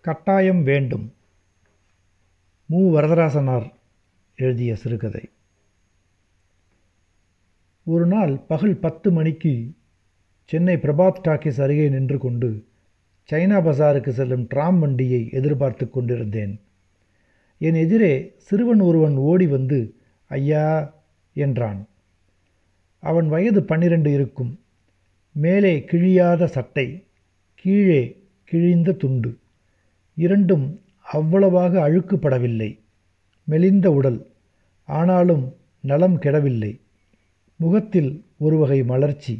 கட்டாயம் வேண்டும். மு. வரதராசனார் எழுதிய சிறுகதை. ஒரு நாள் பகல் பத்து மணிக்கு சென்னை பிரபாத் டாக்கீஸ் அருகே நின்று கொண்டு சைனா பஜாருக்கு செல்லும் டிராம் வண்டியை எதிர்பார்த்து கொண்டிருந்தேன். என் எதிரே சிறுவன் ஒருவன் ஓடி வந்து ஐயா என்றான். அவன் வயது பன்னிரண்டு இருக்கும். மேலே கிழியாத சட்டை கீழே கிழிந்த துண்டு. இரண்டும் அவ்வளவாக அழுக்குப்படவில்லை. மெலிந்த உடல் ஆனாலும் நலம் கெடவில்லை. முகத்தில் ஒரு வகை மலர்ச்சி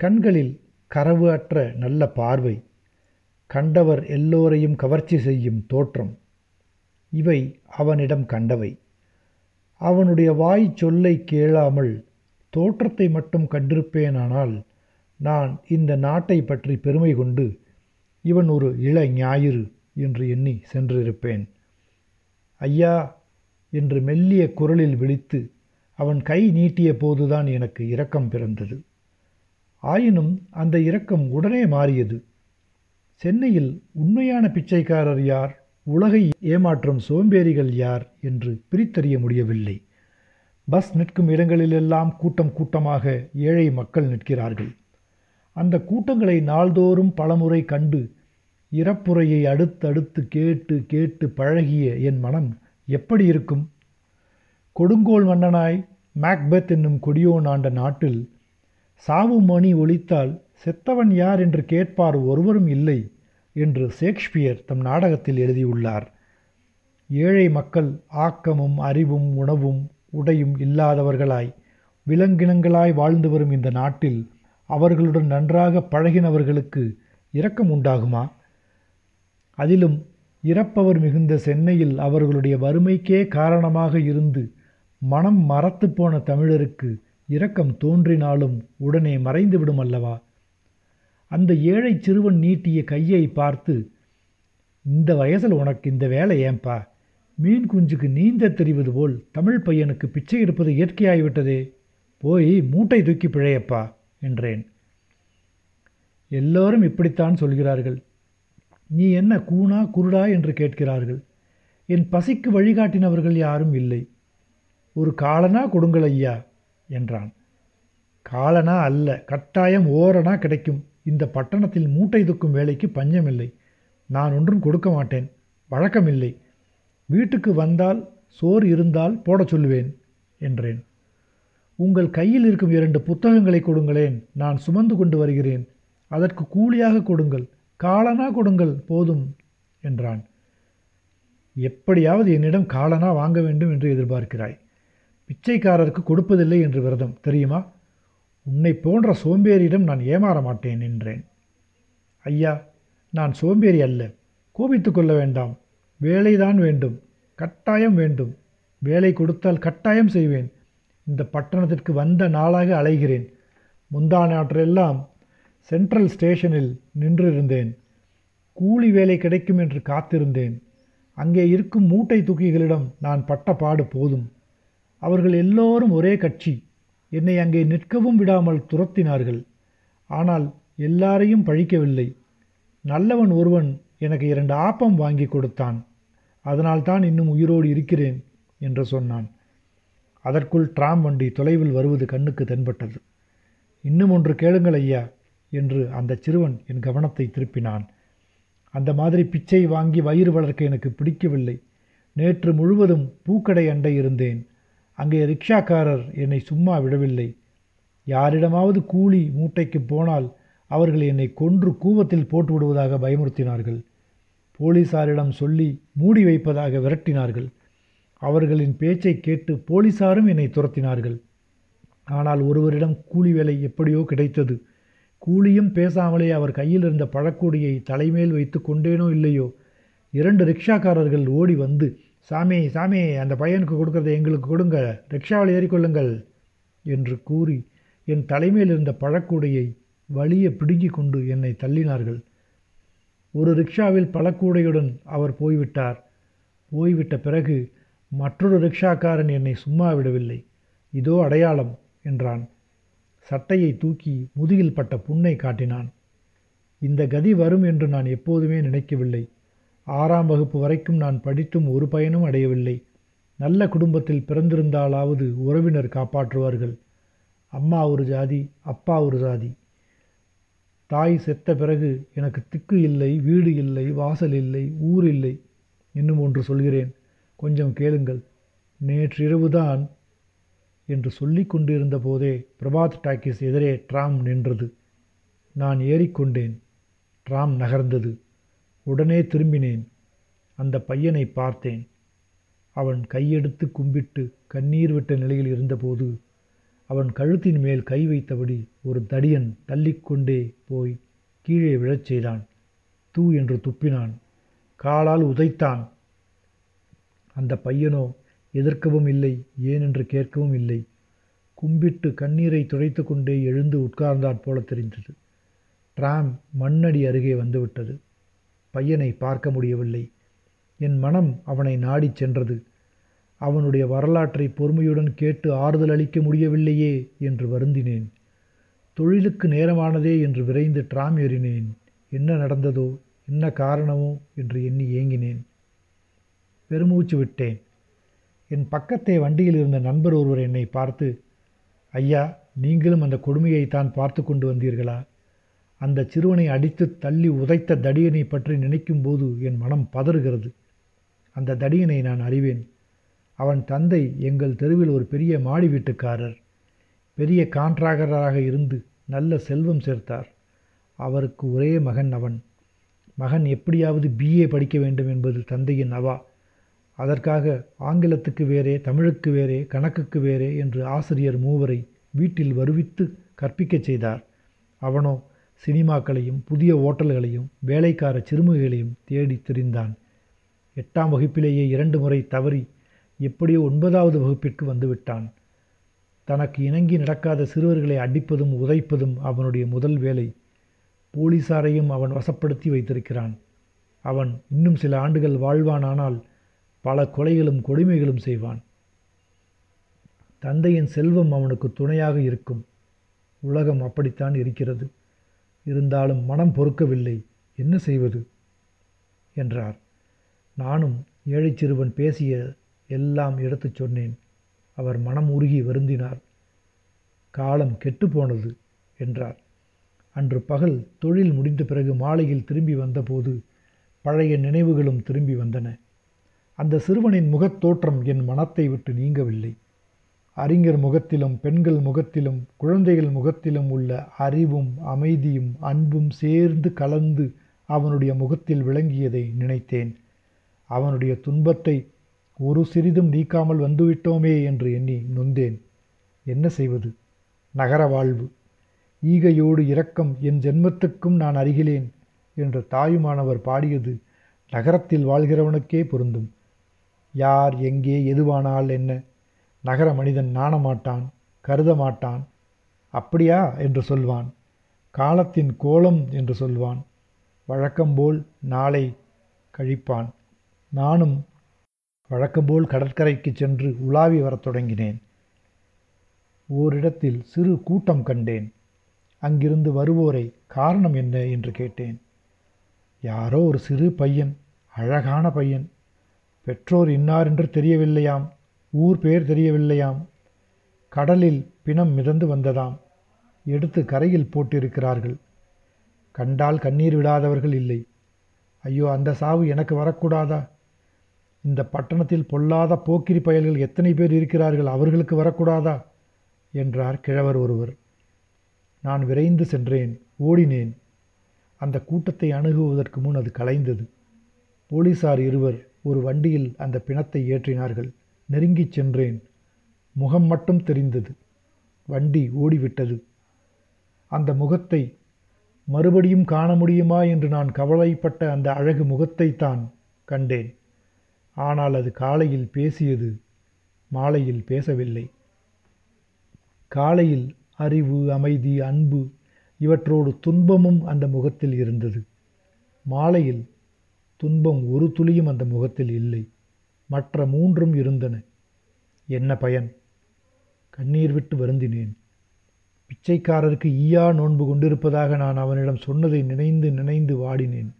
கண்களில் கரவு அற்ற நல்ல பார்வை கண்டவர் எல்லோரையும் கவர்ச்சி செய்யும் தோற்றம். இவை அவனிடம் கண்டவை. அவனுடைய வாய் சொல்லை கேளாமல் தோற்றத்தை மட்டும் கண்டிருப்பேனானால் நான் இந்த நாட்டை பற்றி பெருமை கொண்டு இவன் ஒரு இள ஞாயிறு என்று எண்ணி சென்றிருப்பேன். ஐயா! என்று மெல்லிய குரலில் விழித்து அவன் கை நீட்டிய போதுதான் எனக்கு இரக்கம் பிறந்தது. ஆயினும் அந்த இரக்கம் உடனே மாறியது. சென்னையில் உண்மையான பிச்சைக்காரர் யார்? உலகை ஏமாற்றும் சோம்பேறிகள் யார்? என்று பிரித்தறிய முடியவில்லை. பஸ் நிற்கும் இடங்களிலெல்லாம் கூட்டம் கூட்டமாக ஏழை மக்கள் நிற்கிறார்கள். அந்த கூட்டங்களை நாள்தோறும் பலமுறை கண்டு இறப்புரையை அடுத்தடுத்து கேட்டு கேட்டு பழகிய என் மனம் எப்படி இருக்கும்? கொடுங்கோல் மன்னனாய் மேக்பெத் என்னும் கொடியோன் ஆண்ட நாட்டில் சாவு மணி ஒழித்தால் செத்தவன் யார் என்று கேட்பார் ஒருவரும் இல்லை என்று ஷேக்ஸ்பியர் தம் நாடகத்தில் எழுதியுள்ளார். ஏழை மக்கள் ஆக்கமும் அறிவும் உணவும் உடையும் இல்லாதவர்களாய் விலங்கினங்களாய் வாழ்ந்து வரும் இந்த நாட்டில் அவர்களுடன் நன்றாக பழகினவர்களுக்கு இரக்கம் உண்டாகுமா? அதிலும் இறப்பவர் மிகுந்த சென்னையில் அவர்களுடைய வறுமைக்கே காரணமாக இருந்து மனம் மறத்து போன தமிழருக்கு இரக்கம் தோன்றினாலும் உடனே மறைந்துவிடும் அல்லவா? அந்த ஏழை சிறுவன் நீட்டிய கையை பார்த்து இந்த வயசில் உனக்கு இந்த வேலை ஏன்பா? மீன் குஞ்சுக்கு நீந்த தெரிவது போல் தமிழ் பையனுக்கு பிச்சை எடுப்பது இயற்கையாகிவிட்டதே போய் மூட்டை தூக்கி பிழையப்பா என்றேன். எல்லோரும் இப்படித்தான் சொல்கிறார்கள். நீ என்ன கூணா குருடா என்று கேட்கிறார்கள். என் பசிக்கு வழிகாட்டினவர்கள் யாரும் இல்லை. ஒரு காலனா கொடுங்கள் ஐயா என்றான். காலனா அல்ல கட்டாயம் ஓரணா கிடைக்கும். இந்த பட்டணத்தில் மூட்டை தூக்கும் வேலைக்கு பஞ்சமில்லை. நான் ஒன்றும் கொடுக்க மாட்டேன். வழக்கமில்லை. வீட்டுக்கு வந்தால் சோறு இருந்தால் போடச் சொல்லுவேன் என்றேன். உங்கள் கையில் இருக்கும் இரண்டு புத்தகங்களை கொடுங்களேன். நான் சுமந்து கொண்டு வருகிறேன். அதற்கு கூலியாக கொடுங்கள். காலனா கொடுங்கள் போதும் என்றான். எப்படியாவது என்னிடம் காலனா வாங்க வேண்டும் என்று எதிர்பார்க்கிறாய். பிச்சைக்காரருக்கு கொடுப்பதில்லை என்று விரதம் தெரியுமா? உன்னை போன்ற சோம்பேறியிடம் நான் ஏமாற மாட்டேன் என்றேன். ஐயா நான் சோம்பேறி அல்ல கோபித்து கொள்ள வேண்டாம். வேலைதான் வேண்டும் கட்டாயம் வேண்டும். வேலை கொடுத்தால் கட்டாயம் செய்வேன். இந்த பட்டணத்திற்கு வந்த நாளாக அலைகிறேன். முந்தா நாற்றெல்லாம் சென்ட்ரல் ஸ்டேஷனில் நின்றிருந்தேன். கூலி வேலை கிடைக்கும் என்று காத்திருந்தேன். அங்கே இருக்கும் மூட்டை தூக்கிகளிடம் நான் பட்ட பாடு போதும். அவர்கள் எல்லோரும் ஒரே கட்சி. என்னை அங்கே நிற்கவும் விடாமல் துரத்தினார்கள். ஆனால் எல்லாரையும் பழிக்கவில்லை. நல்லவன் ஒருவன் எனக்கு இரண்டு ஆப்பம் வாங்கி கொடுத்தான். அதனால்தான் இன்னும் உயிரோடு இருக்கிறேன் என்று சொன்னான். அதற்குள் டிராம் வண்டி தொலைவில் வருவது கண்ணுக்கு தென்பட்டது. இன்னும் ஒன்று கேளுங்கள் ஐயா. என்று அந்த சிறுவன் என் கவனத்தை திருப்பினான். அந்த மாதிரி பிச்சை வாங்கி வயிறு வளர்க்க எனக்கு பிடிக்கவில்லை. நேற்று முழுவதும் பூக்கடை அண்டை இருந்தேன். அங்கே ரிக்ஷாக்காரர் என்னை சும்மா விடவில்லை. யாரிடமாவது கூலி மூட்டைக்கு போனால் அவர்கள் என்னை கொன்று கூவத்தில் போட்டு விடுவதாக பயமுறுத்தினார்கள். போலீசாரிடம் சொல்லி மூடி வைப்பதாக விரட்டினார்கள். அவர்களின் பேச்சை கேட்டு போலீசாரும் என்னை துரத்தினார்கள். ஆனால் ஒருவரிடம் கூலி வேலை எப்படியோ கிடைத்தது. கூலியும் பேசாமலே அவர் கையில் இருந்த பழக்கூடியை தலைமேல் வைத்து கொண்டேனோ இல்லையோ? இரண்டு ரிக்ஷாக்காரர்கள் ஓடி வந்து சாமி சாமி அந்த பையனுக்கு கொடுக்கறத எங்களுக்கு கொடுங்க ரிக்ஷாவில் ஏறிக்கொள்ளுங்கள் என்று கூறி என் தலைமையில் இருந்த பழக்கூடையை வலிய பிடுங்கி கொண்டு என்னை தள்ளினார்கள். ஒரு ரிக்ஷாவில் பழக்கூடையுடன் அவர் போய்விட்டார். போய்விட்ட பிறகு மற்றொரு ரிக்ஷாக்காரன் என்னை சும்மா விடவில்லை. இதோ அடையாளம் என்றான். சட்டையை தூக்கி முதுகில் பட்ட புண்ணை காட்டினான். இந்த கதி வரும் என்று நான் எப்போதுமே நினைக்கவில்லை. ஆறாம் வகுப்பு வரைக்கும் நான் படித்தும் ஒரு பயனும் அடையவில்லை. நல்ல குடும்பத்தில் பிறந்திருந்தாலாவது உறவினர் காப்பாற்றுவார்கள். அம்மா ஒரு ஜாதி அப்பா ஒரு ஜாதி. தாய் செத்த பிறகு எனக்கு திக்கு இல்லை வீடு இல்லை வாசல் இல்லை ஊர் இல்லை. இன்னும் ஒன்று சொல்கிறேன். கொஞ்சம் கேளுங்கள். நேற்றிரவுதான் என்று சொல்லி கொண்டிருந்த போதே பிரபாத் டாக்கீஸ் எதிரே ட்ராம் நின்றது. நான் ஏறிக்கொண்டேன். ட்ராம் நகர்ந்தது. உடனே திரும்பினேன். அந்த பையனை பார்த்தேன். அவன் கையெடுத்து கும்பிட்டு கண்ணீர் விட்ட நிலையில் இருந்தபோது அவன் கழுத்தின் மேல் கை வைத்தபடி ஒரு தடியன் தள்ளிக்கொண்டே போய் கீழே விழச் செய்தான். தூ என்று துப்பினான். காலால் உதைத்தான். அந்த பையனோ எதிர்க்கவும் இல்லை ஏனென்று கேட்கவும் இல்லை. கும்பிட்டு கண்ணீரை துடைத்து கொண்டே எழுந்து உட்கார்ந்தாற் போல தெரிந்தது. டிராம் மண்ணடி அருகே வந்துவிட்டது. பையனை பார்க்க முடியவில்லை. என் மனம் அவனை நாடிச் சென்றது. அவனுடைய வரலாற்றை பொறுமையுடன் கேட்டு ஆறுதல் அளிக்க முடியவில்லையே என்று வருந்தினேன். தொழிலுக்கு நேரமானதே என்று விரைந்து டிராம் ஏறினேன். என்ன நடந்ததோ என்ன காரணமோ என்று எண்ணி ஏங்கினேன். பெருமூச்சு விட்டேன். என் பக்கத்தே வண்டியில் இருந்த நண்பர் ஒருவர் என்னை பார்த்து ஐயா நீங்களும் அந்த கொடுமையைத்தான் பார்த்து கொண்டு வந்தீர்களா? அந்த சிறுவனை அடித்து தள்ளி உதைத்த தடியனை பற்றி நினைக்கும்போது என் மனம் பதறுகிறது. அந்த தடியனை நான் அறிவேன். அவன் தந்தை எங்கள் தெருவில் ஒரு பெரிய மாடி வீட்டுக்காரர். பெரிய கான்ட்ராக்டராக இருந்து நல்ல செல்வம் சேர்த்தார். அவருக்கு ஒரே மகன் அவன். மகன் எப்படியாவது பிஏ படிக்க வேண்டும் என்பது தந்தையின் அவா. அதற்காக ஆங்கிலத்துக்கு வேறே தமிழுக்கு வேறே கணக்குக்கு வேறே என்று ஆசிரியர் மூவரை வீட்டில் வருவித்து கற்பிக்கச் செய்தார். அவனோ சினிமாக்களையும் புதிய ஓட்டல்களையும் வேலைக்கார சிறுமிகளையும் தேடி திரிந்தான். எட்டாம் வகுப்பிலேயே இரண்டு முறை தவறி எப்படியோ ஒன்பதாவது வகுப்பிற்கு வந்துவிட்டான் தனக்கு இணங்கி நடக்காத சிறுவர்களை அடிப்பதும் உதைப்பதும் அவனுடைய முதல் வேலை. போலீசாரையும் அவன் வசப்படுத்தி வைத்திருக்கிறான். அவன் இன்னும் சில ஆண்டுகள் வாழ்வானானால் பல கொலைகளும் கொடுமைகளும் செய்வான். தந்தையின் செல்வம் அவனுக்கு துணையாக இருக்கும். உலகம் அப்படித்தான் இருக்கிறது. இருந்தாலும் மனம் பொறுக்கவில்லை. என்ன செய்வது? என்றார். நானும் ஏழை சிறுவன் பேசிய எல்லாம் எடுத்துச் சொன்னேன். அவர் மனம் உருகி வருந்தினார். காலம் கெட்டுப்போனது என்றார். அன்று பகல் தொழில் முடிந்த பிறகு மாலையில் திரும்பி வந்தபோது பழைய நினைவுகளும் திரும்பி வந்தன. அந்த சிறுவனின் முகத் தோற்றம் என் மனத்தை விட்டு நீங்கவில்லை. அறிஞர் முகத்திலும் பெண்கள் முகத்திலும் குழந்தைகள் முகத்திலும் உள்ள அறிவும் அமைதியும் அன்பும் சேர்ந்து கலந்து அவனுடைய முகத்தில் விளங்கியதை நினைத்தேன். அவனுடைய துன்பத்தை ஒரு சிறிதும் நீக்காமல் வந்துவிட்டோமே என்று எண்ணி நொந்தேன். என்ன செய்வது? நகர வாழ்வு. ஈகையோடு இரக்கம் என் ஜென்மத்துக்கும் நான் அறிகிறேன் என்று தாயுமானவர் பாடியது நகரத்தில் வாழ்கிறவனுக்கே பொருந்தும். யார் எங்கே எதுவானால் என்ன? நகர மனிதன் நாணமாட்டான் கருத மாட்டான் அப்படியா? என்று சொல்வான். காலத்தின் கோலம் என்று சொல்வான். வழக்கம்போல் நாளை கழிப்பான். நானும் வழக்கம்போல் கடற்கரைக்கு சென்று உலாவி வரத் தொடங்கினேன். ஓரிடத்தில் சிறு கூட்டம் கண்டேன். அங்கிருந்து வருவோரை காரணம் என்ன? என்று கேட்டேன். யாரோ ஒரு சிறு பையன் அழகான பையன் பெற்றோர் இன்னார் என்று தெரியவில்லையாம். ஊர் பேர் தெரியவில்லையாம். கடலில் பிணம் மிதந்து வந்ததாம். எடுத்து கரையில் போட்டிருக்கிறார்கள். கண்டால் கண்ணீர் விடாதவர்கள் இல்லை. ஐயோ அந்த சாவு எனக்கு வரக்கூடாதா? இந்த பட்டணத்தில் பொல்லாத போக்கிரி பயல்கள் எத்தனை பேர் இருக்கிறார்கள்? அவர்களுக்கு வரக்கூடாதா? என்றார் கிழவர் ஒருவர். நான் விரைந்து சென்றேன் ஓடினேன். அந்த கூட்டத்தை அணுகுவதற்கு முன் அது கலைந்தது. போலீசார் இருவர் ஒரு வண்டியில் அந்த பிணத்தை ஏற்றினார்கள். நெருங்கிச் சென்றேன். முகம் மட்டும் தெரிந்தது. வண்டி ஓடிவிட்டது. அந்த முகத்தை மறுபடியும் காண முடியுமா என்று நான் கவலைப்பட்ட அந்த அழகு முகத்தைத்தான் கண்டேன். ஆனால் அது காலையில் பேசியது மாலையில் பேசவில்லை. காலையில் அறிவு அமைதி அன்பு இவற்றோடு துன்பமும் அந்த முகத்தில் இருந்தது. மாலையில் துன்பம் ஒரு துளியும் அந்த முகத்தில் இல்லை. மற்ற மூன்றும் இருந்தன. என்ன பயன்? கண்ணீர் விட்டு வருந்தினேன். பிச்சைக்காரருக்கு ஈயா நோன்பு கொண்டிருப்பதாக நான் அவனிடம் சொன்னதை நினைந்து நினைந்து வாடினேன்.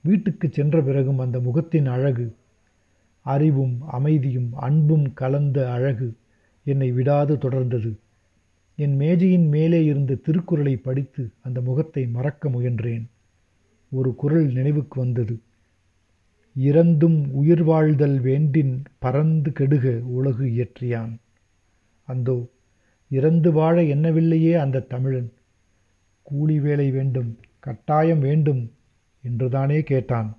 வீட்டுக்கு சென்ற பிறகும் அந்த முகத்தின் அழகு அறிவும் அமைதியும் அன்பும் கலந்த அழகு என்னை விடாது தொடர்ந்தது. என் மேஜையின் மேலே இருந்த திருக்குறளை படித்து அந்த முகத்தை மறக்க முயன்றேன். ஒரு குரல் நினைவுக்கு வந்தது. இறந்தும் உயிர் வாழ்தல் வேண்டின் பறந்து கெடுக உலகு இயற்றியான். அந்தோ இறந்து வாழ எண்ணவில்லையே அந்த தமிழன். கூலி வேலை வேண்டும் கட்டாயம் வேண்டும் என்றுதானே கேட்டான்.